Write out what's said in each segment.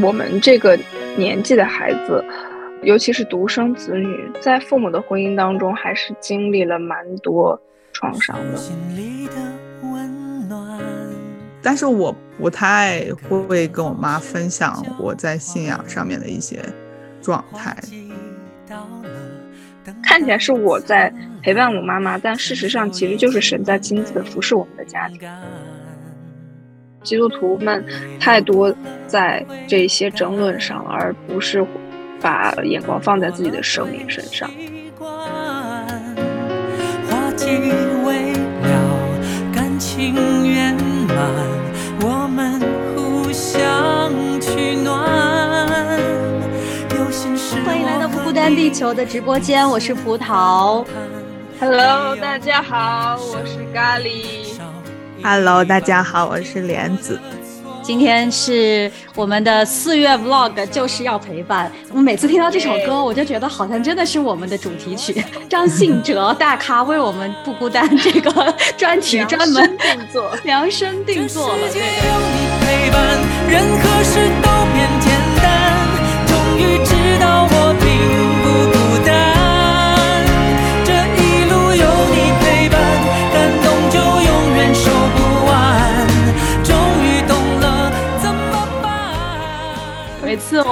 我们这个年纪的孩子，尤其是独生子女，在父母的婚姻当中，还是经历了蛮多创伤的。但是我不太会跟我妈分享我在信仰上面的一些状态。看起来是我在陪伴我妈妈，但事实上其实就是神在亲自的服侍我们的家庭。基督徒们太多在这些争论上，而不是把眼光放在自己的生命身上。欢迎来到不孤单地球的直播间，我是葡萄。Hello，大家好，我是咖喱。Hello，大家好，我是莲子。今天是我们的四月 Vlog，就是要陪伴。我每次听到这首歌，我就觉得好像真的是我们的主题曲。张信哲大咖为我们不孤单这个专题专门定做，量身定做了。每次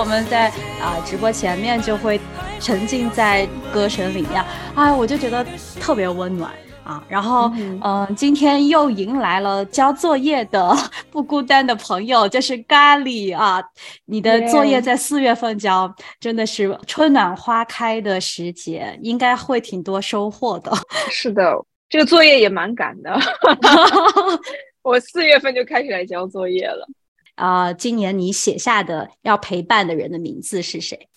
们在啊直播前面就会沉浸在歌声里面，哎，我就觉得特别温暖啊。然后，嗯，今天又迎来了交作业的不孤单的朋友，就是咖喱啊。你的作业在四月份交，真的是春暖花开的时节，应该会挺多收获的。是的，这个作业也蛮赶的，我四月份就开始来交作业了。啊，今年你写下的要陪伴的人的名字是谁？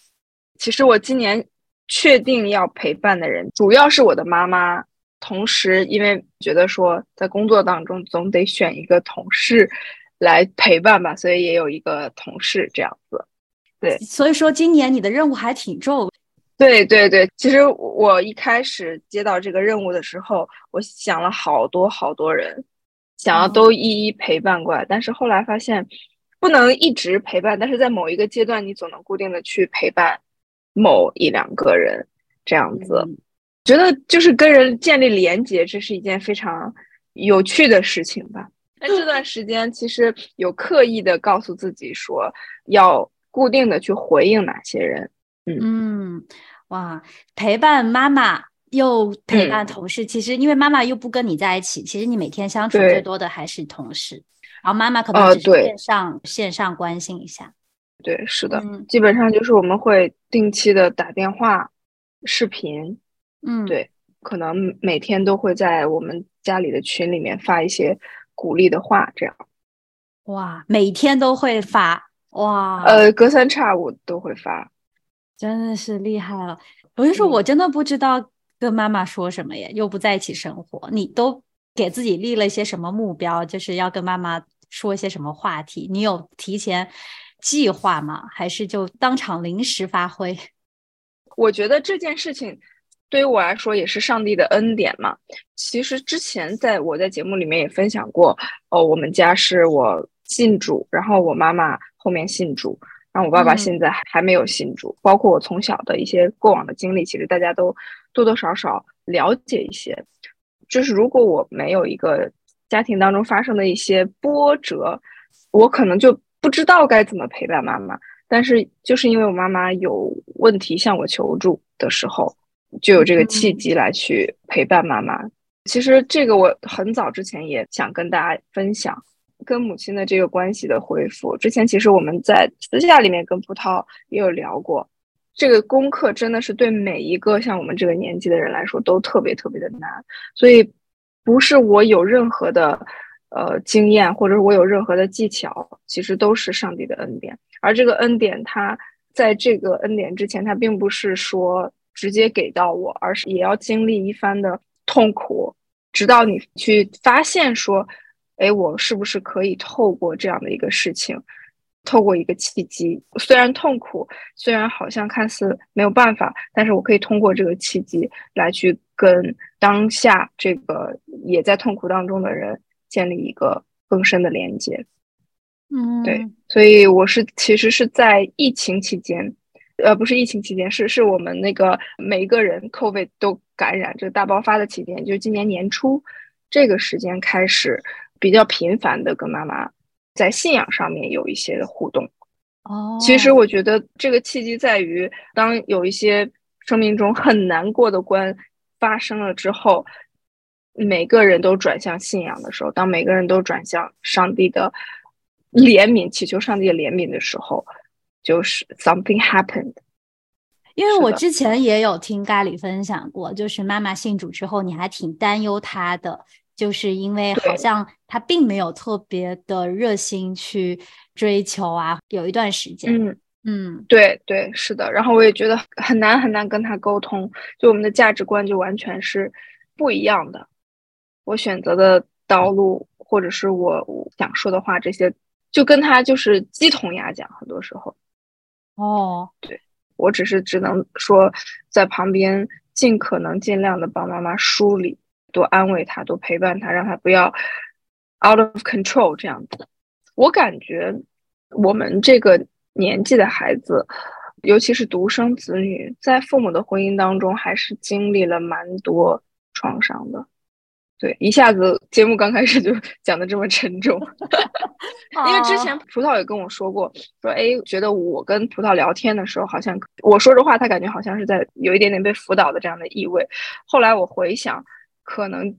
其实我今年确定要陪伴的人，主要是我的妈妈。同时，因为觉得说在工作当中总得选一个同事来陪伴吧，所以也有一个同事这样子。对，所以说今年你的任务还挺重。对对对，其实我一开始接到这个任务的时候，我想了好多好多人。想要都一一陪伴过来，但是后来发现不能一直陪伴，但是在某一个阶段，你总能固定的去陪伴某一两个人，这样子，觉得就是跟人建立连接，这是一件非常有趣的事情吧。那这段时间其实有刻意的告诉自己说，要固定的去回应哪些人。嗯，哇，陪伴妈妈。又陪伴同事，其实因为妈妈又不跟你在一起，其实你每天相处最多的还是同事，然后妈妈可能只是线上线上关心一下。对，是的，基本上就是我们会定期的打电话、视频。嗯，对，可能每天都会在我们家里的群里面发一些鼓励的话，这样。哇，每天都会发哇？呃，隔三差五都会发，真的是厉害了。我就说，我真的不知道。跟妈妈说什么呀？又不在一起生活，你都给自己立了一些什么目标？就是要跟妈妈说一些什么话题？你有提前计划吗？还是就当场临时发挥？我觉得这件事情对于我来说也是上帝的恩典嘛。其实之前在我在节目里面也分享过，哦，我们家是我信主，然后我妈妈后面信主。然后我爸爸现在还没有信主，包括我从小的一些过往的经历，其实大家都多多少少了解一些。就是如果我没有一个家庭当中发生的一些波折，我可能就不知道该怎么陪伴妈妈。但是就是因为我妈妈有问题向我求助的时候，就有这个契机来去陪伴妈妈。其实这个我很早之前也想跟大家分享。跟母亲的这个关系的恢复，之前其实我们在私下里面跟葡萄也有聊过，这个功课真的是对每一个像我们这个年纪的人来说都特别特别的难，所以不是我有任何的呃经验，或者是我有任何的技巧，其实都是上帝的恩典。而这个恩典，它在这个恩典之前，它并不是说直接给到我，而是也要经历一番的痛苦，直到你去发现说。哎，我是不是可以透过这样的一个事情，透过一个契机，虽然痛苦，虽然好像看似没有办法，但是我可以通过这个契机来去跟当下这个也在痛苦当中的人建立一个更深的连接。嗯，对，所以我是其实是在疫情期间，呃，不是疫情期间，是是我们那个每一个人 COVID 都感染这个大爆发的期间，就是今年年初这个时间开始比较频繁的跟妈妈在信仰上面有一些的互动。哦，其实我觉得这个契机在于，当有一些生命中很难过的关发生了之后，每个人都转向信仰的时候，当每个人都转向上帝的怜悯，祈求上帝的怜悯的时候，就是 something happened。因为我之前也有听咖喱分享过，就是妈妈信主之后，你还挺担忧她的，就是因为好像她并没有特别的热心去追求啊，有一段时间，嗯，嗯对对，是的。然后我也觉得很难很难跟他沟通，就我们的价值观就完全是不一样的。我选择的道路，或者是我我想说的话，这些就跟他就是鸡同鸭讲，很多时候。哦，对我只是只能说在旁边尽可能尽量的帮妈妈梳理，多安慰她，多陪伴她，让她不要 out of control 这样子。我感觉我们这个年纪的孩子，尤其是独生子女，在父母的婚姻当中，还是经历了蛮多创伤的。对，一下子节目刚开始就 讲的这么沉重，因为之前葡萄也跟我说过，说哎，觉得我跟葡萄聊天的时候，好像我说着话，他感觉好像是在有一点点被辅导的这样的意味。后来我回想，可能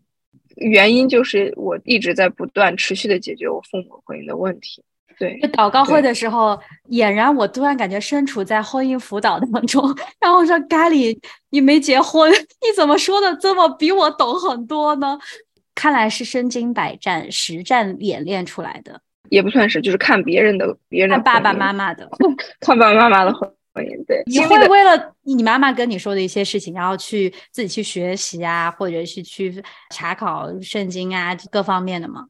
原因就是我一直在不断持续的解决我父母婚姻的问题。对就祷告会的时候，俨然我突然感觉身处在婚姻辅导当中。然后我说：“咖喱，你没结婚，你怎么说的这么比我懂很多呢？”看来是身经百战、实战演练出来的，也不算是，就是看别人的别人的爸爸妈妈的。看爸爸妈妈的婚姻，对，你会为了你妈妈跟你说的一些事情，然后去自己去学习啊，或者是去查考圣经啊，各方面的吗？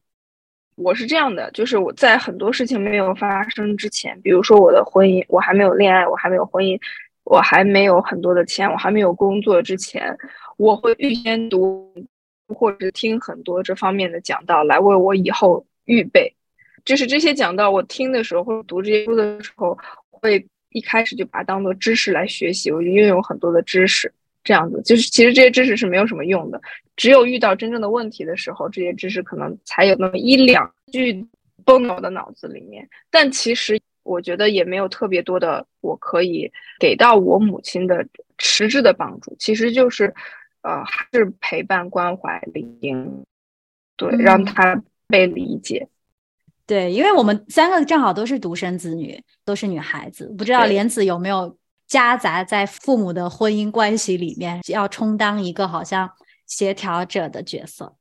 我是这样的，就是我在很多事情没有发生之前，比如说我的婚姻，我还没有恋爱，我还没有婚姻，我还没有很多的钱，我还没有工作之前，我会预先读或者听很多这方面的讲道，来为我以后预备。就是这些讲道，我听的时候或者读这些书的时候，会一开始就把它当做知识来学习，我就拥有很多的知识。这样子，就是其实这些知识是没有什么用的，只有遇到真正的问题的时候，这些知识可能才有那么一两句蹦到我的脑子里面。但其实我觉得也没有特别多的我可以给到我母亲的实质的帮助，其实就是呃还是陪伴、关怀、理解，对，让嗯她被理解。对，因为我们三个正好都是独生子女，都是女孩子，不知道莲子有没有夹杂在父母的婚姻关系里面，要充当一个好像协调者的角色。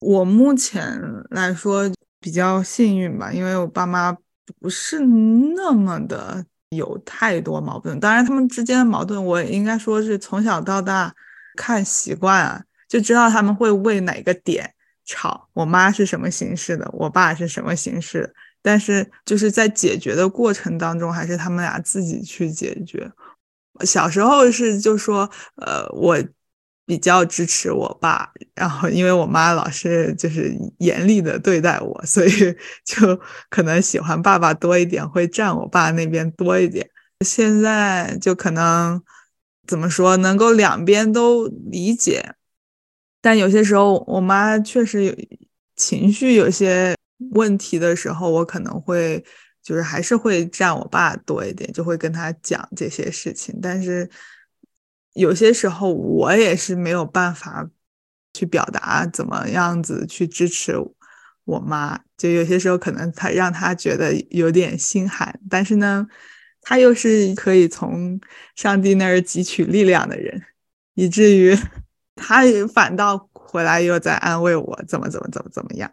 我目前来说比较幸运吧，因为我爸妈不是那么的有太多矛盾。当然，他们之间的矛盾，我应该说是从小到大看习惯啊，就知道他们会为哪个点吵。我妈是什么形式的，我爸是什么形式，但是就是在解决的过程当中，还是他们俩自己去解决。小时候是就说，呃，我比较支持我爸，然后因为我妈老是就是严厉的对待我，所以 就可能喜欢爸爸多一点，会站我爸那边多一点。现在就可能怎么说，能够两边都理解，但有些时候我妈确实有情绪有些问题的时候，我可能会。就是还是会站我爸多一点，就会跟他讲这些事情。但是有些时候我也是没有办法去表达怎么样子去支持我妈。就有些时候可能他让他觉得有点心寒，但是呢，他又是可以从上帝那儿汲取力量的人，以至于他反倒回来又在安慰我怎么怎么怎么怎么样。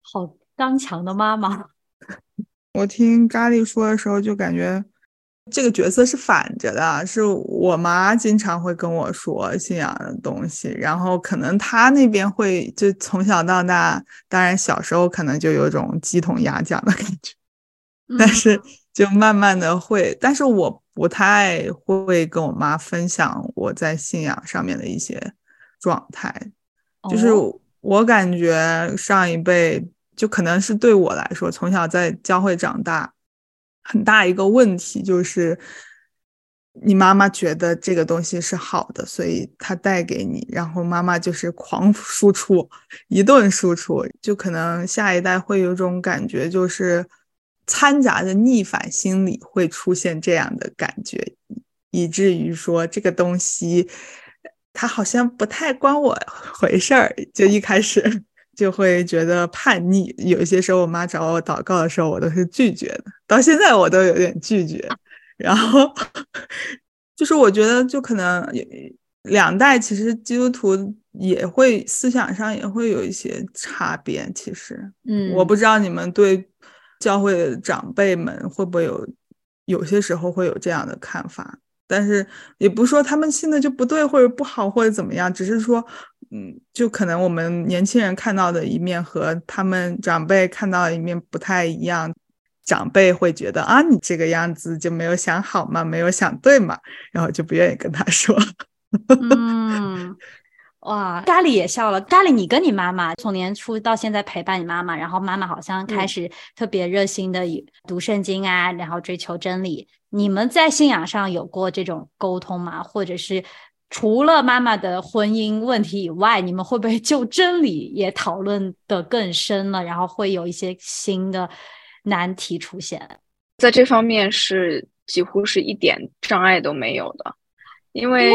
好刚强的妈妈。我听咖喱说的时候，就感觉这个角色是反着的，是我妈经常会跟我说信仰的东西，然后可能她那边会就从小到大，当然小时候可能就有种鸡同鸭讲的感觉，但是就慢慢的会，但是我不太会跟我妈分享我在信仰上面的一些状态，就是哦我感觉上一辈。就可能是对我来说，从小在教会长大，很大一个问题就是。你妈妈觉得这个东西是好的，所以她带给你，然后妈妈就是狂输出，一顿输出，就可能下一代会有种感觉，就是掺杂着逆反心理会出现这样的感觉，以至于说这个东西它好像不太关我回事儿，就一开始 就会觉得叛逆。有些时候我妈找我祷告的时候，我都是拒绝的，到现在我都有点拒绝。然后就是我觉得，就可能两代其实基督徒也会思想上也会有一些差别。其实，嗯，我不知道你们对教会的长辈们会不会有有些时候会有这样的看法，但是也不是说他们信的就不对或者不好或者怎么样，只是说，嗯，就可能我们年轻人看到的一面和他们长辈看到的一面不太一样。长辈会觉得啊，你这个样子就没有想好嘛，没有想对嘛，然后就不愿意跟他说。嗯，哇，咖喱也笑了。咖喱，你跟你妈妈从年初到现在陪伴你妈妈，然后妈妈好像开始特别热心的读圣经啊，然后追求真理。你们在信仰上有过这种沟通吗？或者是除了妈妈的婚姻问题以外，你们会不会就真理也讨论的更深了？然后会有一些新的？难题出现，在这方面是几乎是一点障碍都没有的，因为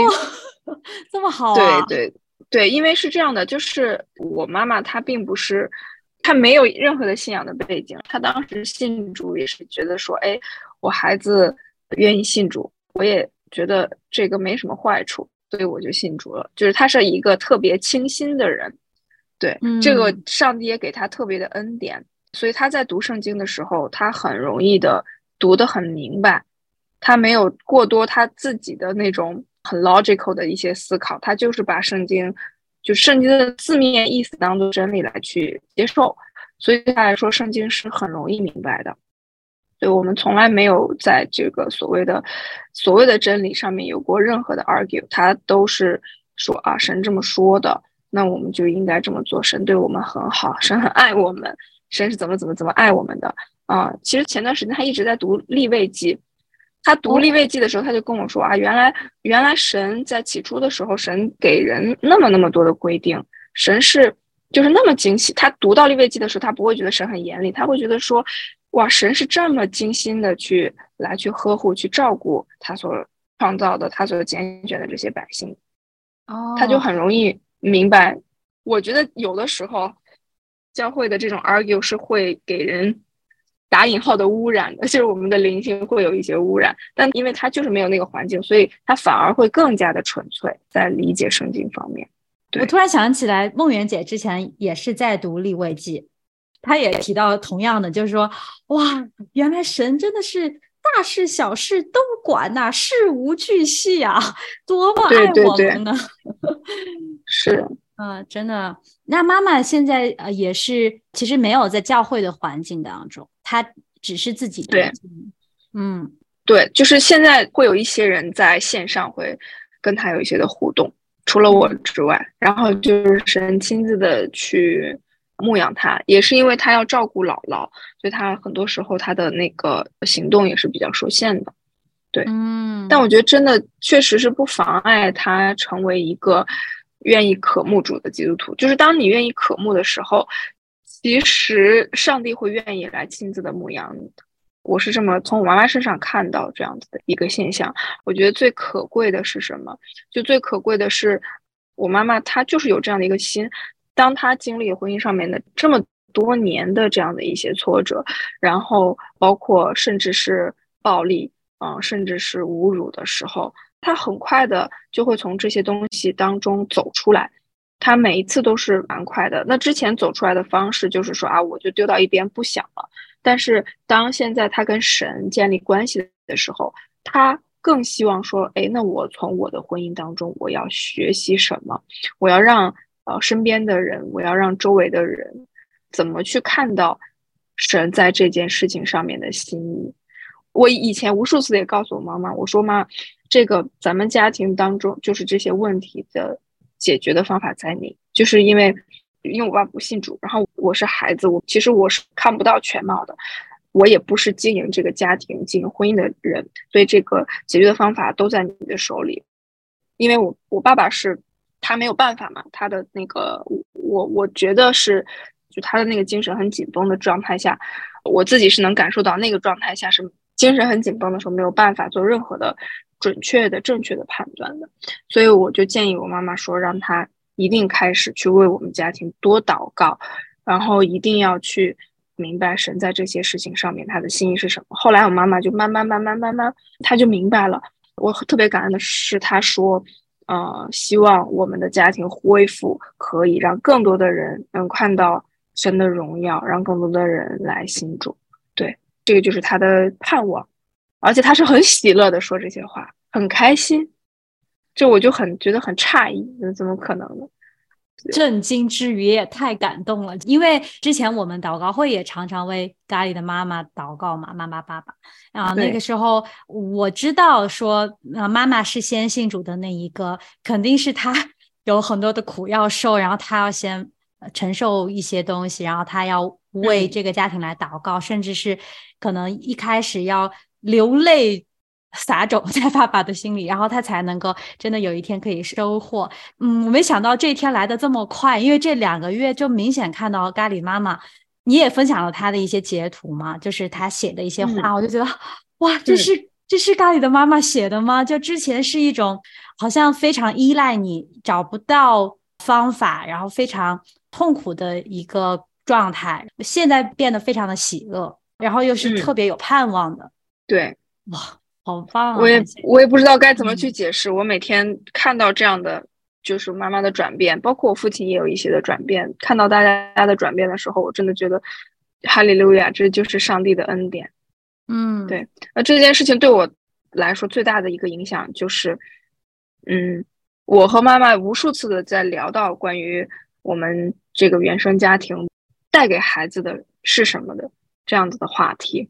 这么好，对对对，因为是这样的，就是我妈妈她并不是，她没有任何的信仰的背景，她当时信主也是觉得说，哎，我孩子愿意信主，我也觉得这个没什么坏处，所以我就信主了。就是她是一个特别清新的人，对这个上帝也给她特别的恩典。所以她在读圣经的时候，她很容易的读得很明白，她没有过多她自己的那种很 logical 的一些思考，他就是把圣经就圣经的字面意思当做真理来去接受，所以对他来说，圣经是很容易明白的。所以我们从来没有在这个所谓的所谓的真理上面有过任何的 argue，他都是说啊，神这么说的，那我们就应该这么做，神对我们很好，神很爱我们。神是怎么怎么怎么爱我们的啊？其实前段时间他一直在读立位记，他读立位记的时候，他就跟我说啊，原来原来神在起初的时候，神给人那么那么多的规定，神是就是那么精细。他读到立位记的时候，他不会觉得神很严厉，他会觉得说，哇，神是这么精心的去来去呵护、去照顾他所创造的、他所拣选的这些百姓。哦，他就很容易明白。我觉得有的时候。教会的这种 argue 是会给人打引号的污染的，就是我们的灵性会有一些污染。但因为它就是没有那个环境，所以它反而会更加的纯粹，在理解圣经方面。我突然想起来，梦圆姐之前也是在读立位记，她也提到同样的，就是说，哇，原来神真的是大事小事都管呐，事无巨细啊，多么爱我们呢？是。嗯，真的。那妈妈现在呃也是，其实没有在教会的环境当中，她只是自己对，嗯，对，就是现在会有一些人在线上会跟他有一些的互动，除了我之外，然后就是神亲自的去牧养他，也是因为他要照顾姥姥，所以他很多时候他的那个行动也是比较受限的，对，嗯。但我觉得真的确实是不妨碍他成为一个。愿意渴慕主的基督徒，就是当你愿意渴慕的时候，其实上帝会愿意来亲自的牧养。我是这么从我妈妈身上看到这样子的一个现象。我觉得最可贵的是什么？就最可贵的是我妈妈，她就是有这样的一个心。当她经历婚姻上面的这么多年的这样的一些挫折，然后包括甚至是暴力，嗯，甚至是侮辱的时候。她很快的就会从这些东西当中走出来，他每一次都是蛮快的。那之前走出来的方式就是说啊，我就丢到一边不想了。但是当现在他跟神建立关系的时候，他更希望说，哎，那我从我的婚姻当中我要学习什么？我要让呃身边的人，我要让周围的人怎么去看到神在这件事情上面的心意。我以前无数次也告诉我妈妈，我说妈。这个咱们家庭当中，就是这些问题的解决的方法在你？就是因为，因为我爸不信主，然后我是孩子，我其实我是看不到全貌的，我也不是经营这个家庭、经营婚姻的人，所以这个解决的方法都在你的手里。因为我我爸爸是，他没有办法嘛，他的那个我我觉得是，就他的那个精神很紧绷的状态下，我自己是能感受到那个状态下是精神很紧绷的时候，没有办法做任何的准确的、正确的判断的，所以我就建议我妈妈说，让她一定开始去为我们家庭多祷告，然后一定要去明白神在这些事情上面他的心意是什么。后来我妈妈就慢慢慢慢慢慢，她就明白了。我特别感恩的是，他说，呃，希望我们的家庭恢复，可以让更多的人能看到神的荣耀，让更多的人来信主。对，这个就是他的盼望，而且他是很喜乐的说这些话，很开心。这我就很觉得很诧异，怎么可能呢？震惊之余也太感动了，因为之前我们祷告会也常常为咖喱的妈妈祷告嘛，妈妈爸爸啊，那个时候我知道说，呃，妈妈是先信主的那一个，肯定是她 有很多的苦要受，然后她要先承受一些东西，然后她要为这个家庭来祷告，甚至是可能一开始要流泪。撒种在爸爸的心里，然后他才能够真的有一天可以收获。嗯，我没想到这一天来的这么快，因为这两个月就明显看到咖喱妈妈，你也分享了他的一些截图嘛，就是他写的一些话，我就觉得哇，这是这是咖喱的妈妈写的吗？就之前是一种好像非常依赖你，找不到方法，然后非常痛苦的一个状态，现在变得非常的喜乐，然后又是特别有盼望的。对，哇。好棒！我也我也不知道该怎么去解释。我每天看到这样的，就是妈妈的转变，包括我父亲也有一些的转变。看到大家的转变的时候，我真的觉得哈利路亚，这就是上帝的恩典。嗯，对。那这件事情对我来说最大的一个影响就是，嗯，我和妈妈无数次的在聊到关于我们这个原生家庭带给孩子的是什么的这样子的话题，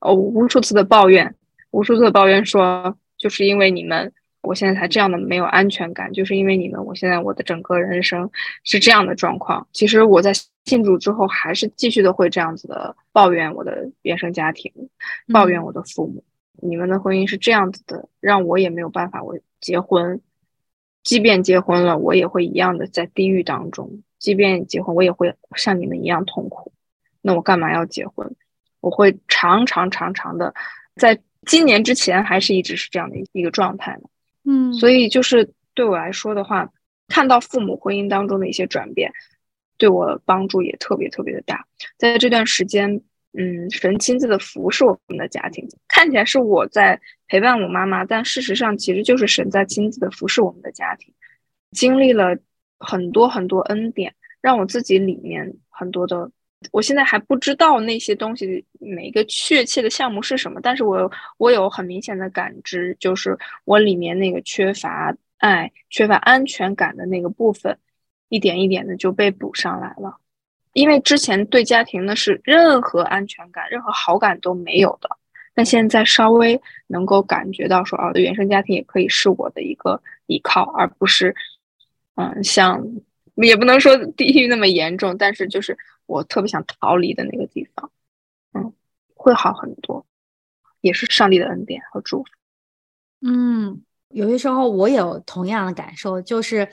哦，无数次的抱怨。无数次的抱怨说，就是因为你们，我现在才这样的没有安全感，就是因为你们，我现在我的整个人生是这样的状况。其实我在信主之后，还是继续的会这样子的抱怨我的原生家庭，抱怨我的父母。你们的婚姻是这样子的，让我也没有办法。我结婚，即便结婚了，我也会一样的在地狱当中。即便结婚，我也会像你们一样痛苦。那我干嘛要结婚？我会长长长长的在。今年之前还是一直是这样的一个状态呢，嗯，所以就是对我来说的话，看到父母婚姻当中的一些转变，对我帮助也特别特别的大。在这段时间，嗯，神亲自的服侍我们的家庭，看起来是我在陪伴我妈妈，但事实上其实就是神在亲自的服侍我们的家庭，经历了很多很多恩典，让我自己里面很多的。我现在还不知道那些东西每一个确切的项目是什么，但是我我有很明显的感知，就是我里面那个缺乏爱、缺乏安全感的那个部分，一点一点的就被补上来了。因为之前对家庭呢是任何安全感、任何好感都没有的，但现在稍微能够感觉到说，哦，的原生家庭也可以是我的一个依靠，而不是，嗯，像也不能说地狱那么严重，但是就是。我特别想逃离的那个地方，嗯，会好很多，也是上帝的恩典和祝福。嗯，有些时候我有同样的感受，就是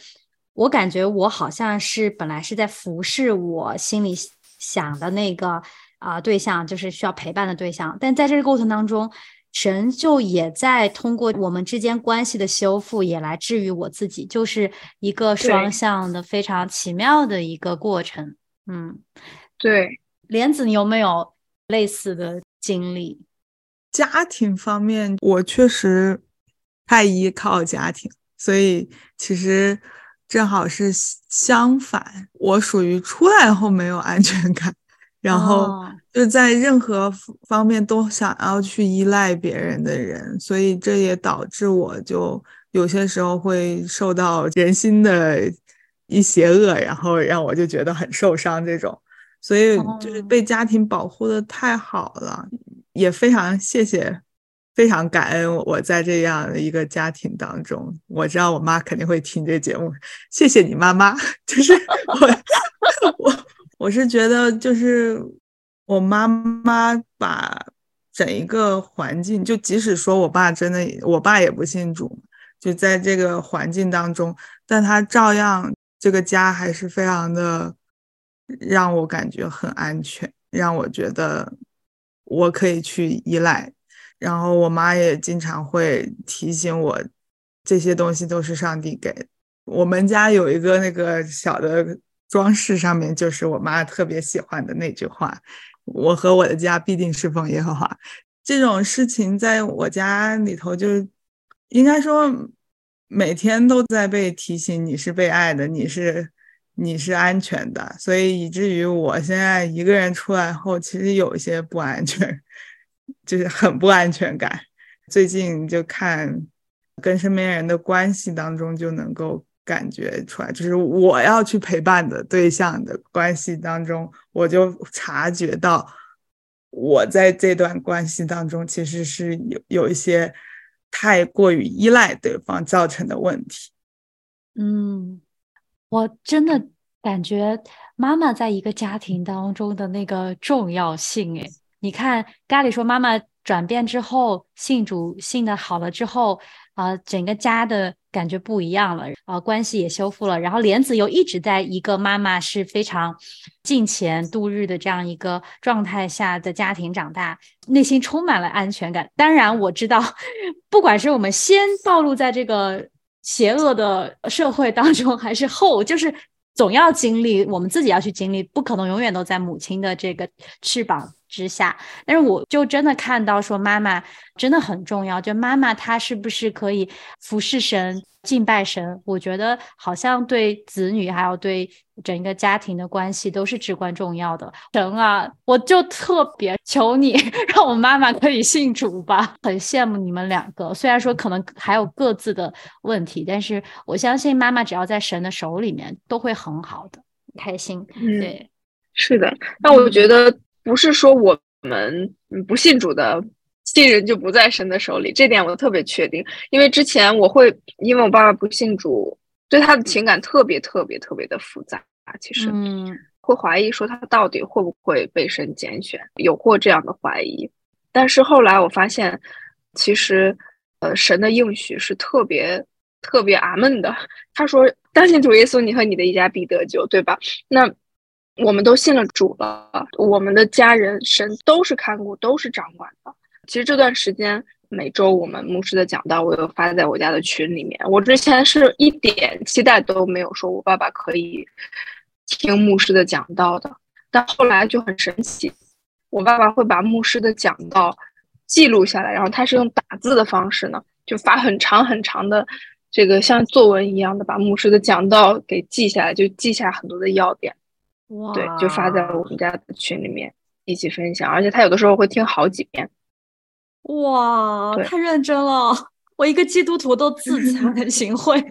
我感觉我好像是本来是在服侍我心里想的那个啊对象，就是需要陪伴的对象，但在这个过程当中，神就也在通过我们之间关系的修复，也来治愈我自己，就是一个双向的非常奇妙的一个过程。嗯，对，莲子，你有没有类似的经历？家庭方面，我确实太依靠家庭，所以其实正好是相反，我属于出来后没有安全感，然后就在任何方面都想要去依赖别人的人，所以这也导致我就有些时候会受到人心的。一邪恶，然后让我就觉得很受伤，这种，所以就是被家庭保护的太好了，也非常谢谢，非常感恩我在这样的一个家庭当中。我知道我妈肯定会听这节目，谢谢你妈妈，就是我我我我是觉得就是我妈妈把整一个环境，就即使说我爸真的，我爸也不信主，就在这个环境当中，但他照样这个家还是非常的让我感觉很安全，让我觉得我可以去依赖。然后我妈也经常会提醒我，这些东西都是上帝给。我们家有一个那个小的装饰，上面就是我妈特别喜欢的那句话：“我和我的家必定是奉耶和华。”这种事情在我家里头，就应该说每天都在被提醒，你是被爱的，你是你是安全的。所以以至于我现在一个人出来后，其实有一些不安全。就是很不安全感。最近就看跟身边人的关系当中，就能够感觉出来，就是我要去陪伴的对象的关系当中，我就察觉到我在这段关系当中其实是有有一些太过于依赖对方造成的问题。嗯，我真的感觉妈妈在一个家庭当中的那个重要性，哎。你看，咖喱说妈妈转变之后，性主性的好了之后，啊，整个家的感觉不一样了，啊，关系也修复了。然后莲子又一直在一个妈妈是非常近钱度日的这样一个状态下的家庭长大，内心充满了安全感。当然，我知道，不管是我们先暴露在这个邪恶的社会当中，还是后，就是总要经历，我们自己要去经历，不可能永远都在母亲的这个翅膀。之下，但是我就真的看到说，妈妈真的很重要。就妈妈她是不是可以服侍神、敬拜神？我觉得好像对子女还有对整个家庭的关系都是至关重要的。神啊，我就特别求你，让我妈妈可以信主吧。很羡慕你们两个，虽然说可能还有各自的问题，但是我相信妈妈只要在神的手里面，都会很好的，开心。对，是的。那我觉得。不是说我们不信主的信任就不在神的手里，这点我特别确定。因为之前我会因为我爸爸不信主，对他的情感特别特别特别的复杂。其实，嗯，会怀疑说他到底会不会被神拣选，有过这样的怀疑。但是后来我发现，其实，呃，神的应许是特别特别阿门的。他说：“当信主耶稣，你和你的一家必得救，对吧？”那。我们都信了主了，我们的家人神都是看顾，都是掌管的。其实这段时间每周我们牧师的讲道，我有发在我家的群里面。我之前是一点期待都没有，说我爸爸可以听牧师的讲道的。但后来就很神奇，我爸爸会把牧师的讲道记录下来，然后他是用打字的方式呢，就发很长很长的这个像作文一样的把牧师的讲道给记下来，就记下很多的要点。对，就发在我们家的群里面一起分享，而且他有的时候会听好几遍。哇，太认真了！我一个基督徒都自惭形秽，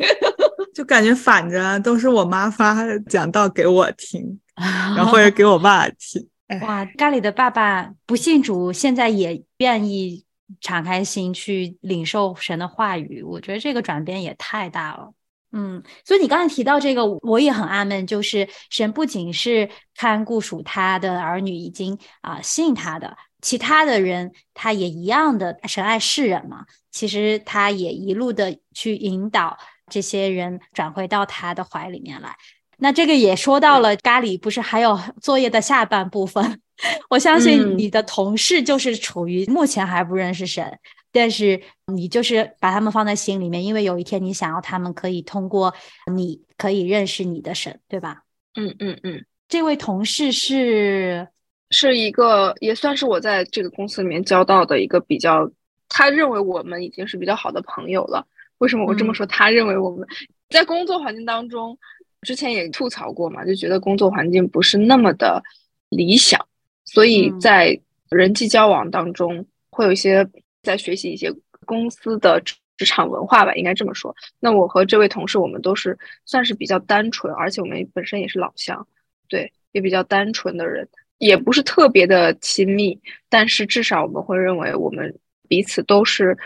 就感觉反着，都是我妈发讲道给我听，然后或者给我爸听。哇，咖喱的爸爸不信主，现在也愿意敞开心去领受神的话语，我觉得这个转变也太大了。嗯，所以你刚才提到这个，我也很纳闷。就是神不仅是看顾属他的儿女，已经啊信他的其他的人，他也一样的神爱世人嘛。其实他也一路的去引导这些人转回到他的怀里面来。那这个也说到了咖喱，不是还有 作业的下半部分？我相信你的同事就是处于目前还不认识神。但是你就是把他们放在心里面，因为有一天你想要他们可以通过你可以认识你的神，对吧？嗯嗯嗯。这位同事是是一个也算是我在这个公司里面交到的一个比较，他认为我们已经是比较好的朋友了。为什么我这么说？他认为我们在工作环境当中，之前也吐槽过嘛，就觉得工作环境不是那么的理想，所以在人际交往当中会有一些。在学习一些公司的职场文化吧，应该这么说。那我和这位同事，我们都是算是比较单纯，而且我们本身也是老乡，对，也比较单纯的人，也不是特别的亲密，但是至少我们会认为我们彼此都是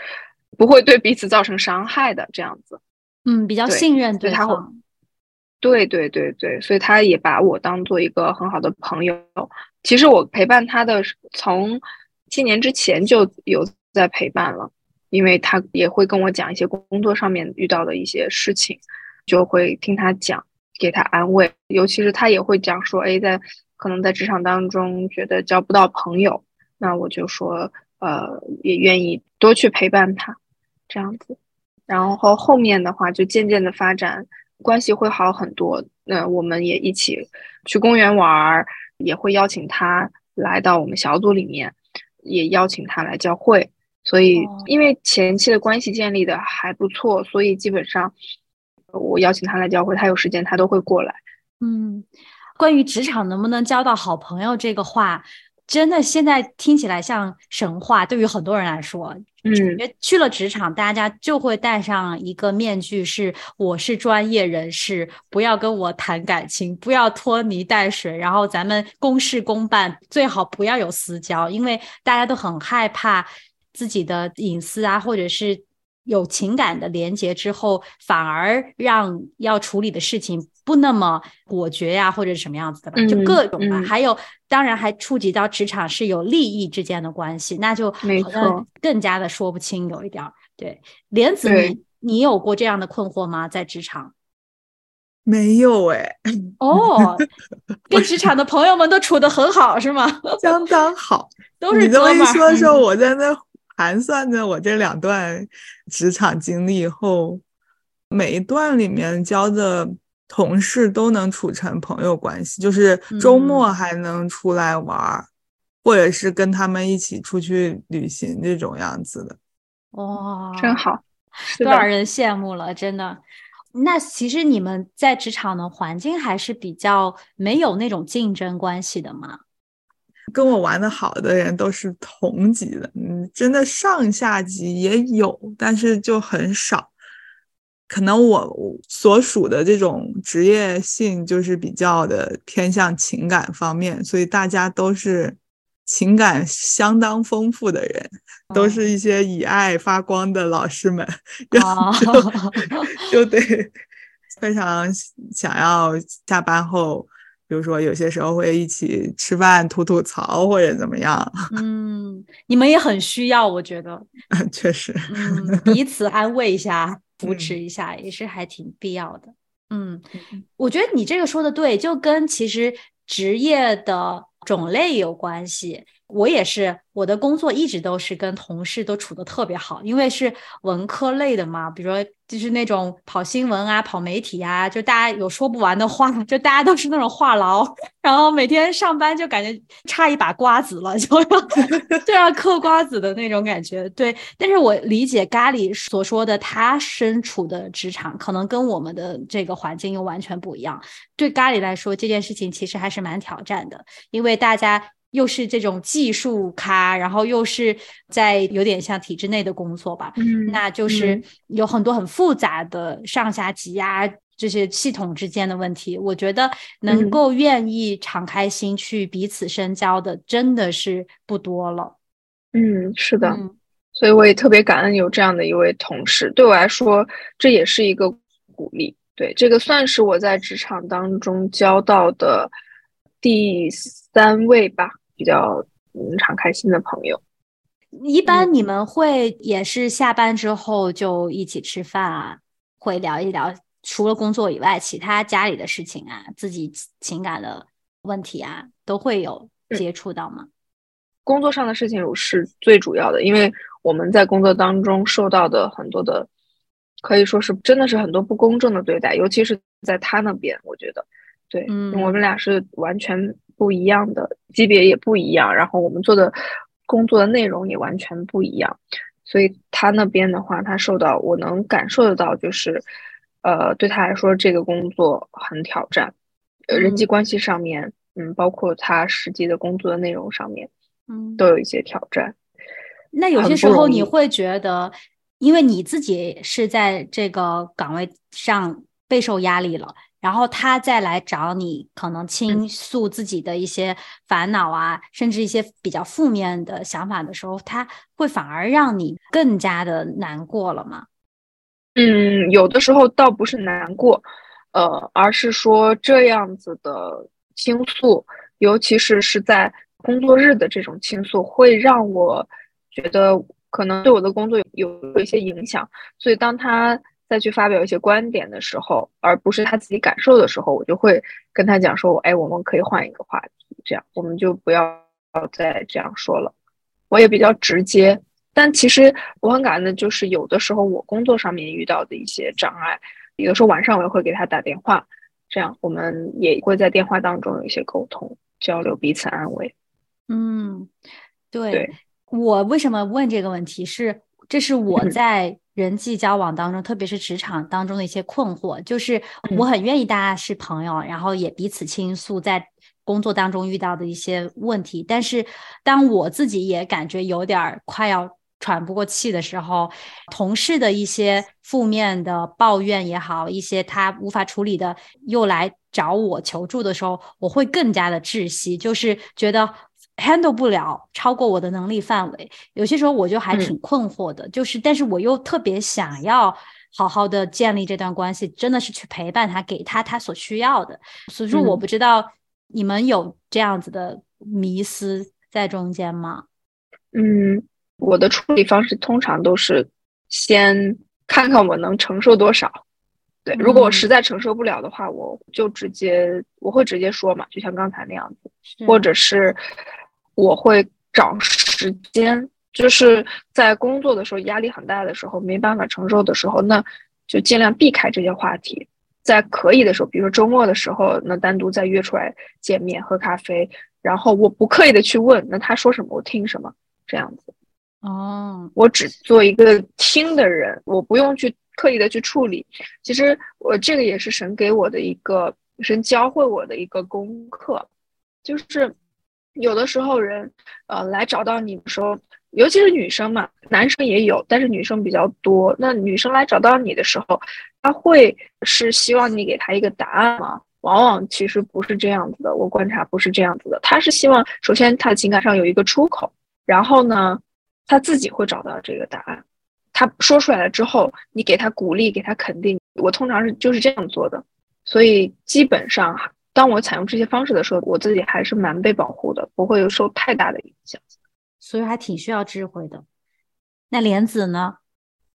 不会对彼此造成伤害的这样子。嗯，比较信任对方。对对对对，所以他也把我当做一个很好的朋友。其实我陪伴他的从七年之前就有在陪伴了，因为他也会跟我讲一些工作上面遇到的一些事情，就会听他讲，给他安慰。尤其是他也会讲说，哎，在可能在职场当中觉得交不到朋友，那我就说，呃，也愿意多去陪伴他，这样子。然后后面的话就渐渐的发展。关系会好很多。那我们也一起去公园玩儿，也会邀请他来到我们小组里面，也邀请他来教会。所以，因为前期的关系建立的还不错，所以基本上我邀请他来教会，他有时间他都会过来。嗯，关于职场能不能交到好朋友这个话。真的，现在听起来像神话。对于很多人来说，嗯，去了职场，大家就会戴上一个面具，是我是专业人士，不要跟我谈感情，不要拖泥带水，然后咱们公事公办，最好不要有私交，因为大家都很害怕自己的隐私啊，或者是。有情感的连接之后，反而让要处理的事情不那么果决呀，或者什么样子的吧，就各种吧。还有，当然还触及到职场是有利益之间的关系，那就好像更加的说不清，有一点儿。对，莲子，你你有过这样的困惑吗？在职场？没有哎。哦，跟职场的朋友们都处的很好，是吗？相当好，都是你这么一说说，我在那。盘算着我这两段职场经历后，每一段里面交的同事都能处成朋友关系，就是周末还能出来玩，或者是跟他们一起出去旅行这种样子的。哇，真好，多少人羡慕了，真的。那其实你们在职场的环境还是比较没有那种竞争关系的吗？跟我玩的好的人都是同级的，嗯，真的上下级也有，但是就很少。可能我所属的这种职业性就是比较的偏向情感方面，所以大家都是情感相当丰富的人，都是一些以爱发光的老师们，然后 就得 非常想要下班后。比如说，有些时候会一起吃饭、吐吐槽或者怎么样。嗯，你们也很需要，我觉得。确实。嗯，彼此安慰一下、扶持一下，也是还挺必要的。嗯，我觉得你这个说的对，就跟其实职业的种类有关系。我也是，我的工作一直都是跟同事都处的特别好，因为是文科类的嘛。比如说，就是那种跑新闻啊、跑媒体啊，就大家有说不完的话，就大家都是那种话痨。然后每天上班就感觉差一把瓜子了，就要就要嗑瓜子的那种感觉。对，但是我理解咖喱所说的，他身处的职场可能跟我们的这个环境又完全不一样。对咖喱来说，这件事情其实还是蛮挑战的，因为大家。又是这种技术咖，然后又是在有点像体制内的工作吧，嗯，那就是有很多很复杂的上下级呀这些系统之间的问题。我觉得能够愿意敞开心去彼此深交的，真的是不多了。嗯，是的，所以我也特别感恩有这样的一位同事，对我来说这也是一个鼓励。对，这个算是我在职场当中交到的第三位吧。比较嗯敞开心的朋友，一般你们会也是下班之后就一起吃饭啊，会聊一聊除了工作以外其他家里的事情啊，自己情感的问题啊，都会有接触到吗？工作上的事情是最主要的，因为我们在工作当中受到的很多的，可以说是真的是很多不公正的对待，尤其是在他那边，我觉得，对，我们俩是完全。不一样的级别也不一样，然后我们做的工作的内容也完全不一样，所以他那边的话，他受到我能感受得到，就是呃，对他来说这个工作很挑战，呃，人际关系上面，嗯，包括他实际的工作的内容上面，嗯，都有一些挑战。那有些时候你会觉得，因为你自己是在这个岗位上备受压力了。然后他再来找你，可能倾诉自己的一些烦恼啊，甚至一些比较负面的想法的时候，他会反而让你更加的难过了吗？嗯，有的时候倒不是难过，呃，而是说这样子的倾诉，尤其是是在工作日的这种倾诉，会让我觉得可能对我的工作有有一些影响。所以当他再去发表一些观点的时候，而不是他自己感受的时候，我就会跟他讲说：“哎，我们可以换一个话题，这样我们就不要再这样说了。”我也比较直接，但其实我很感恩的就是，有的时候我工作上面遇到的一些障碍，有的时候晚上我也会给他打电话，这样我们也会在电话当中有一些沟通交流，彼此安慰。嗯，对。我为什么问这个问题？是这是我在人际交往当中，特别是职场当中的一些困惑，就是我很愿意大家是朋友，然后也彼此倾诉在。工作当中遇到的一些问题，但是当我自己也感觉有点快要喘不过气的时候，同事的一些负面的抱怨也好，一些他无法处理的又来找我求助的时候，我会更加的窒息，就是觉得 handle 不了，超过我的能力范围。有些时候我就还挺困惑的，就是但是我又特别想要好好的建立这段关系，真的是去陪伴他，给他他所需要的。所以说，我不知道。你们有这样子的迷思在中间吗？嗯，我的处理方式通常都是先看看我能承受多少。对，如果我实在承受不了的话，我就直接我会直接说嘛，就像刚才那样子，或者是我会找时间，就是在工作的时候压力很大的时候，没办法承受的时候，那就尽量避开这些话题。在可以的时候，比如说周末的时候，那单独再约出来见面喝咖啡，然后我不刻意的去问，那他说什么我听什么，这样子。哦，我只做一个听的人，我不用去刻意的去处理。其实我这个也是神给我的一个神教会我的一个功课，就是有的时候人呃来找到你的时候。尤其是女生嘛，男生也有，但是女生比较多。那女生来找到你的时候，她会是希望你给她一个答案吗？往往其实不是这样子的。我观察不是这样子的。她是希望首先她的情感上有一个出口，然后呢，她自己会找到这个答案。她说出来了之后，你给她鼓励，给她肯定。我通常是就是这样做的。所以基本上，当我采用这些方式的时候，我自己还是蛮被保护的，不会有受太大的影响。所以还挺需要智慧的。那莲子呢？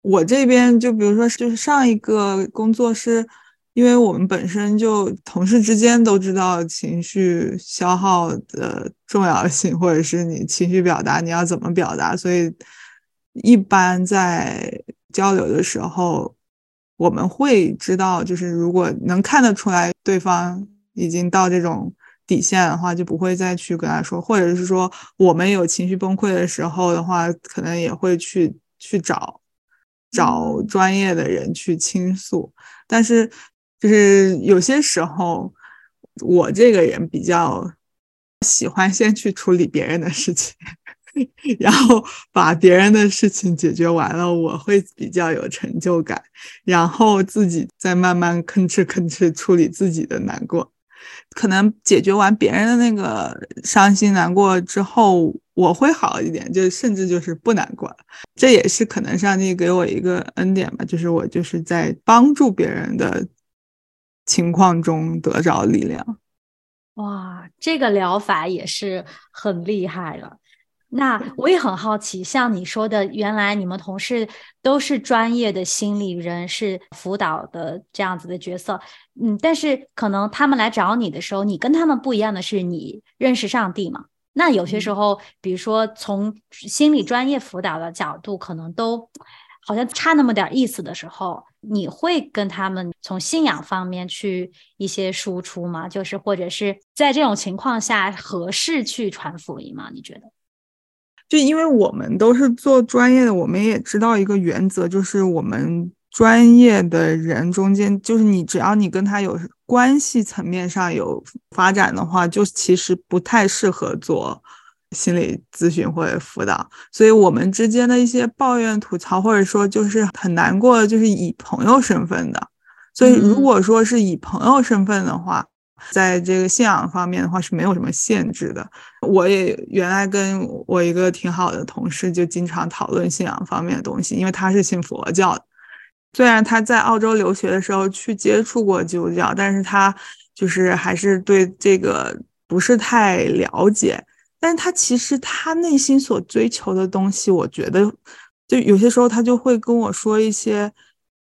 我这边就比如说，就是上一个工作是，因为我们本身就同事之间都知道情绪消耗的重要性，或者是你情绪表达你要怎么表达，所以一般在交流的时候，我们会知道，就是如果能看得出来对方已经到这种。底线的话就不会再去跟他说，或者是说我们有情绪崩溃的时候的话，可能也会去去找找专业的人去倾诉。但是就是有些时候，我这个人比较喜欢先去处理别人的事情，然后把别人的事情解决完了，我会比较有成就感，然后自己再慢慢吭哧吭哧处理自己的难过。可能解决完别人的那个伤心难过之后，我会好一点，就甚至就是不难过了。这也是可能上帝给我一个恩典吧，就是我就是在帮助别人的情况中得着力量。哇，这个疗法也是很厉害了。那我也很好奇，像你说的，原来你们同事都是专业的心理人，是辅导的这样子的角色，嗯，但是可能他们来找你的时候，你跟他们不一样的是，你认识上帝嘛？那有些时候，比如说从心理专业辅导的角度，可能都好像差那么点意思的时候，你会跟他们从信仰方面去一些输出吗？就是或者是在这种情况下合适去传福音吗？你觉得？就因为我们都是做专业的，我们也知道一个原则，就是我们专业的人中间，就是你只要你跟他有关系层面上有发展的话，就其实不太适合做心理咨询或者辅导。所以我们之间的一些抱怨、吐槽，或者说就是很难过，就是以朋友身份的。所以如果说是以朋友身份的话，在这个信仰方面的话是没有什么限制的。我也原来跟我一个挺好的同事就经常讨论信仰方面的东西，因为他是信佛教的。虽然他在澳洲留学的时候去接触过基督教，但是他就是还是对这个不是太了解。但是他其实他内心所追求的东西，我觉得就有些时候他就会跟我说一些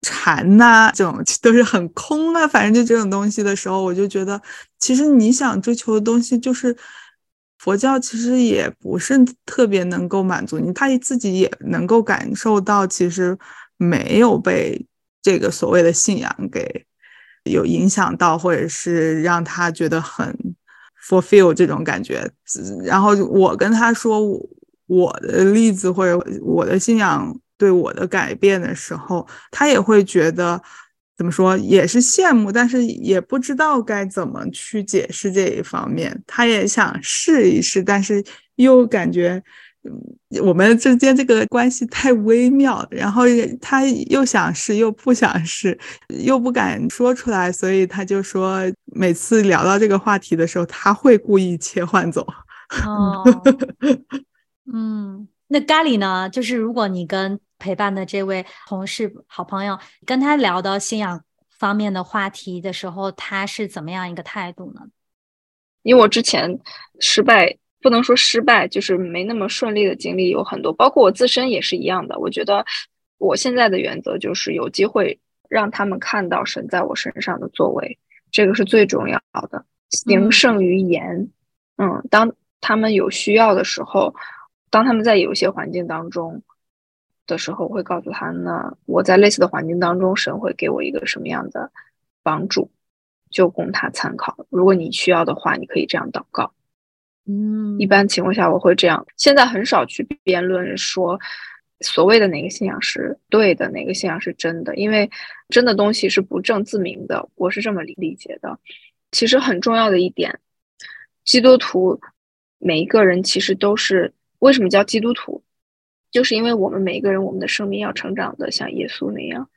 禅呐，这种 都是很空啊，反正就这种东西的时候，我就觉得其实你想追求的东西就是佛教，其实也不是特别能够满足你，他自己也能够感受到其实。没有被这个所谓的信仰给有影响到，或者是让他觉得很 fulfill 这种感觉。然后我跟他说我的例子或者我的信仰对我的改变的时候，他也会觉得怎么说，也是羡慕，但是也不知道该怎么去解释这一方面。他也想试一试，但是又感觉。我们之间这个关系太微妙，然后他又想试又不想试，又不敢说出来，所以他就说每次聊到这个话题的时候，他会故意切换走。哦，嗯，那咖喱呢？就是如果你跟陪伴的这位同事、好朋友跟他聊到信仰方面的话题的时候，他是怎么样一个态度呢？因为我之前失败。不能说失败，就是没那么顺利的经历有很多，包括我自身也是一样的。我觉得我现在的原则就是有机会让他们看到神在我身上的作为，这个是最重要的，行胜于言。嗯，当他们有需要的时候，当他们在有些环境当中的时候，我会告诉他呢，我在类似的环境当中，神会给我一个什么样的帮助，就供他参考。如果你需要的话，你可以这样祷告。嗯，一般情况下我会这样。现在很少去辩论说所谓的哪个信仰是对的，哪个信仰是真的，因为真的东西是不证自明的。我是这么理理解的。其实很重要的一点，基督徒每一个人其实都是为什么叫基督徒，就是因为我们每一个人，我们的生命要成长的像耶稣那样。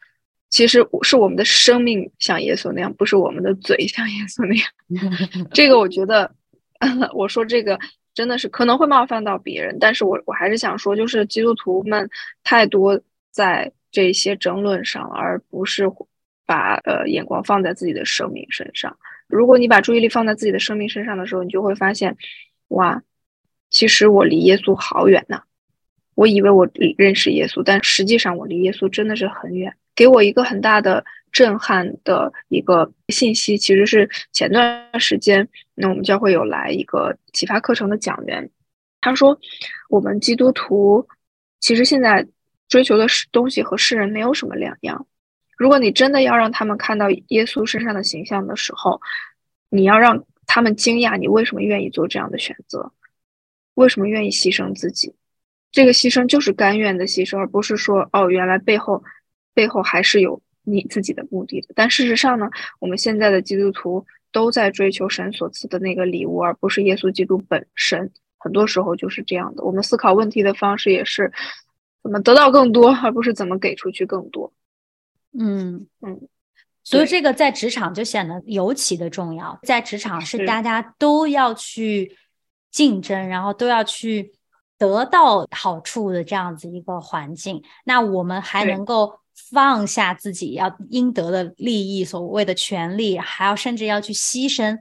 其实是我们的生命像耶稣那样，不是我们的嘴像耶稣那样。这个我觉得。我说这个真的是可能会冒犯到别人，但是我我还是想说，就是基督徒们太多在这些争论上，而不是把呃眼光放在自己的生命身上。如果你把注意力放在自己的生命身上的时候，你就会发现，哇，其实我离耶稣好远呐！我以为我认识耶稣，但实际上我离耶稣真的是很远。给我一个很大的。震撼的一个信息，其实是前段时间，那我们教会有来一个启发课程的讲员，他说，我们基督徒其实现在追求的是东西和世人没有什么两样。如果你真的要让他们看到耶稣身上的形象的时候，你要让他们惊讶，你为什么愿意做这样的选择，为什么愿意牺牲自己？这个牺牲就是甘愿的牺牲，而不是说哦，原来背后背后还是有。你自己的目的的，但事实上呢，我们现在的基督徒都在追求神所赐的那个礼物，而不是耶稣基督本身。很多时候就是这样的。我们思考问题的方式也是怎么得到更多，而不是怎么给出去更多。嗯嗯，所以这个在职场就显得尤其的重要。在职场是大家都要去竞争，然后都要去得到好处的这样子一个环境。那我们还能够。放下自己要应得的利益，所谓的权利，还要甚至要去牺牲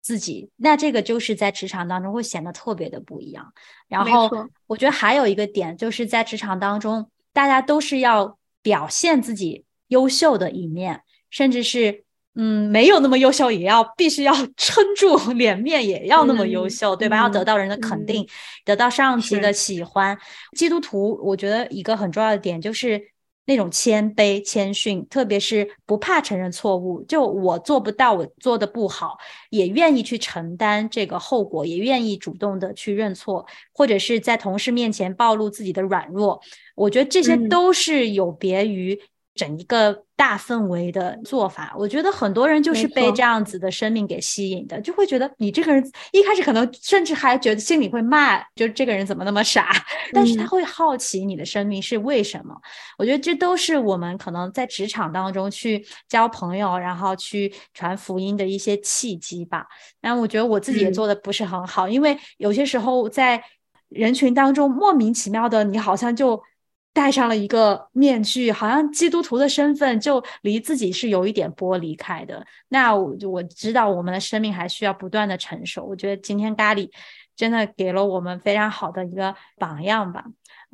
自己，那这个就是在职场当中会显得特别的不一样。然后，我觉得还有一个点，就是在职场当中，大家都是要表现自己优秀的一面，甚至是嗯没有那么优秀，也要必须要 撑住脸面，也要那么优秀，对吧？要得到人的肯定，得到上级的喜欢。基督徒，我觉得一个很重要的点就是。那种谦卑、谦逊，特别是不怕承认错误，就我做不到，我做的不好，也愿意去承担这个后果，也愿意主动的去认错，或者是在同事面前暴露自己的软弱。我觉得这些都是有别于。整一个大氛围的做法，我觉得很多人就是被这样子的生命给吸引的，就会觉得你这个人一开始可能甚至还觉得心里会骂，就这个人怎么那么傻，但是他会好奇你的生命是为什么。我觉得这都是我们可能在职场当中去交朋友，然后去传福音的一些契机吧。但我觉得我自己也做的不是很好，因为有些时候在人群当中莫名其妙的，你好像就。戴上了一个面具，好像基督徒的身份就离自己是有一点剥离开的。那我我知道我们的生命还需要不断的成熟。我觉得今天咖喱真的给了我们非常好的一个榜样吧。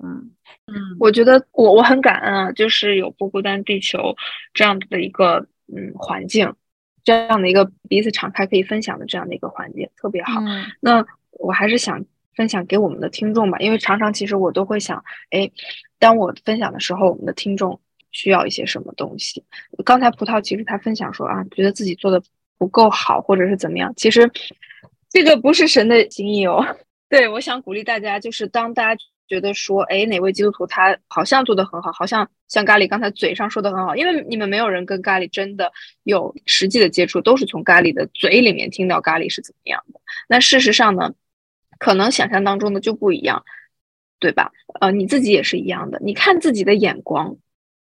嗯嗯，我觉得我我很感恩啊，就是有不孤单地球这样的一个嗯环境，这样的一个彼此敞开可以分享的这样的一个环境特别好。那我还是想分享给我们的听众吧，因为常常其实我都会想，哎，当我分享的时候，我们的听众需要一些什么东西？刚才葡萄其实他分享说啊，觉得自己做的不够好，或者是怎么样，其实这个不是神的心意哦。对，我想鼓励大家，就是当大家。觉得说，哎，哪位基督徒他好像做的很好，好像像咖喱刚才嘴上说的很好，因为你们没有人跟咖喱真的有实际的接触，都是从咖喱的嘴里面听到咖喱是怎么样的。那事实上呢，可能想象当中的就不一样，对吧？呃，你自己也是一样的。你看自己的眼光，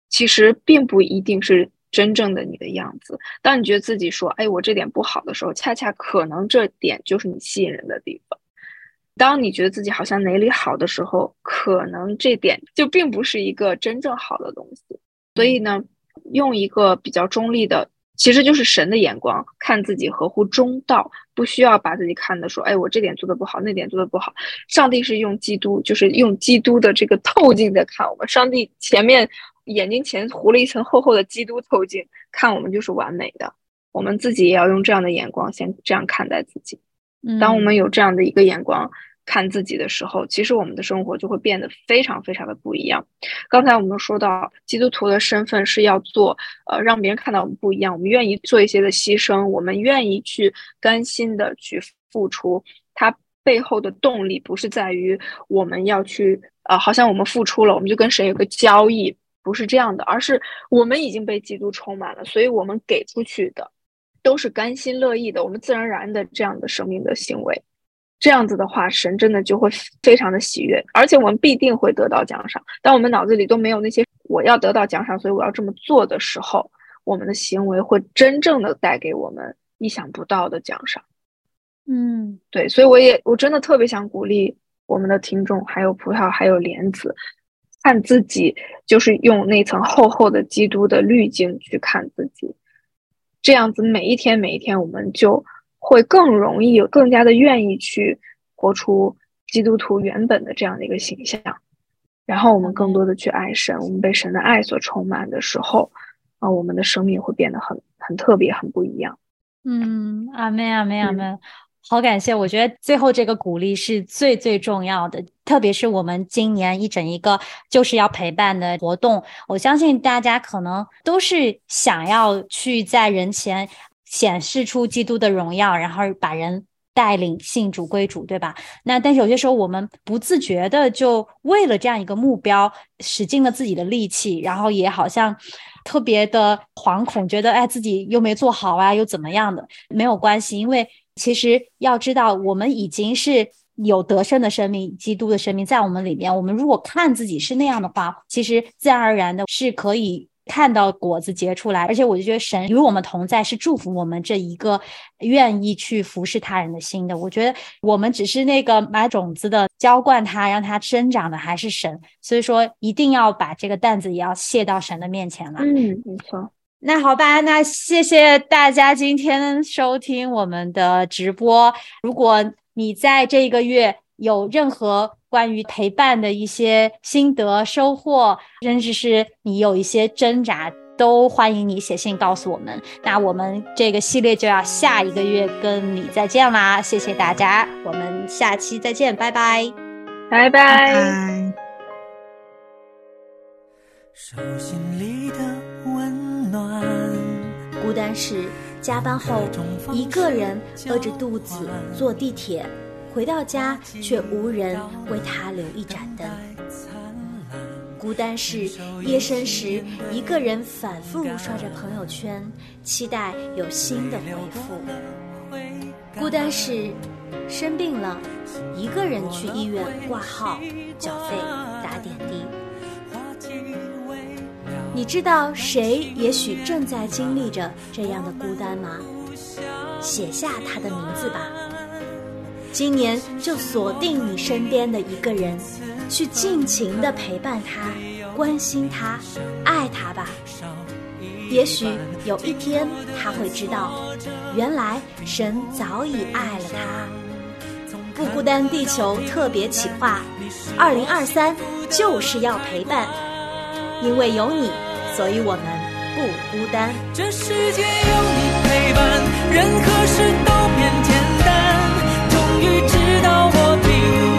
其实并不一定是真正的你的样子。当你觉得自己说，哎，我这点不好的时候，恰恰可能这点就是你吸引人的地方。当你觉得自己好像哪里好的时候，可能这点就并不是一个真正好的东西。所以呢，用一个比较中立的，其实就是神的眼光看自己，合乎中道，不需要把自己看的说，哎，我这点做的不好，那点做的不好。上帝是用基督，就是用基督的这个透镜在看我们。上帝前面眼睛前糊了一层厚厚的基督透镜，看我们就是完美的。我们自己也要用这样的眼光，先这样看待自己。当我们有这样的一个眼光。看自己的时候，其实我们的生活就会变得非常非常的不一样。刚才我们说到，基督徒的身份是要做，呃，让别人看到我们不一样。我们愿意做一些的牺牲，我们愿意去甘心的去付出。它背后的动力不是在于我们要去，呃，好像我们付出了，我们就跟谁有个交易，不是这样的，而是我们已经被基督充满了，所以我们给出去的都是甘心乐意的，我们自然而然的这样的生命的行为。这样子的话，神真的就会非常的喜悦，而且我们必定会得到奖赏。当我们脑子里都没有那些我要得到奖赏，所以我要这么做的时候，我们的行为会真正的带给我们意想不到的奖赏。嗯，对，所以我也我真的特别想鼓励我们的听众，还有葡萄，还有莲子，看自己就是用那层厚厚的基督的滤镜去看自己，这样子每一天每一天，我们就。会更容易有，更加的愿意去活出基督徒原本的这样的一个形象，然后我们更多的去爱神，我们被神的爱所充满的时候，啊，我们的生命会变得很很特别，很不一样。嗯，阿门，阿门，阿门。好感谢，我觉得最后这个鼓励是最最重要的，特别是我们今年一整一个就是要陪伴的活动，我相信大家可能都是想要去在人前。显示出基督的荣耀，然后把人带领信主归主，对吧？那但是有些时候我们不自觉的就为了这样一个目标，使尽了自己的力气，然后也好像特别的惶恐，觉得哎自己又没做好啊，又怎么样的？没有关系，因为其实要知道，我们已经是有得胜的生命，基督的生命在我们里面。我们如果看自己是那样的话，其实自然而然的是可以。看到果子结出来，而且我就觉得神与我们同在，是祝福我们这一个愿意去服侍他人的心的。我觉得我们只是那个买种子的，浇灌它，让它生长的还是神。所以说，一定要把这个担子也要卸到神的面前了。嗯，没错。那好吧，那谢谢大家今天收听我们的直播。如果你在这个月有任何，关于陪伴的一些心得收获，甚至是你有一些挣扎，都欢迎你写信告诉我们。那我们这个系列就要下一个月跟你再见啦！谢谢大家，我们下期再见，拜拜，拜拜。手心里的温暖孤单是加班后一个人饿着肚子坐地铁。回到家，却无人为他留一盏灯。孤单是夜深时，一个人反复刷着朋友圈，期待有新的回复。孤单是生病了，一个人去医院挂号、缴费、打点滴。你知道谁也许正在经历着这样的孤单吗？写下他的名字吧。今年就锁定你身边的一个人，去尽情的陪伴他。关心他，爱他吧。也许有一天他会知道，原来神早已爱了他。不孤单地球特别企划，二零二三就是要陪伴，因为有你，所以我们不孤单。这世界有你陪伴，任何事都变简。知道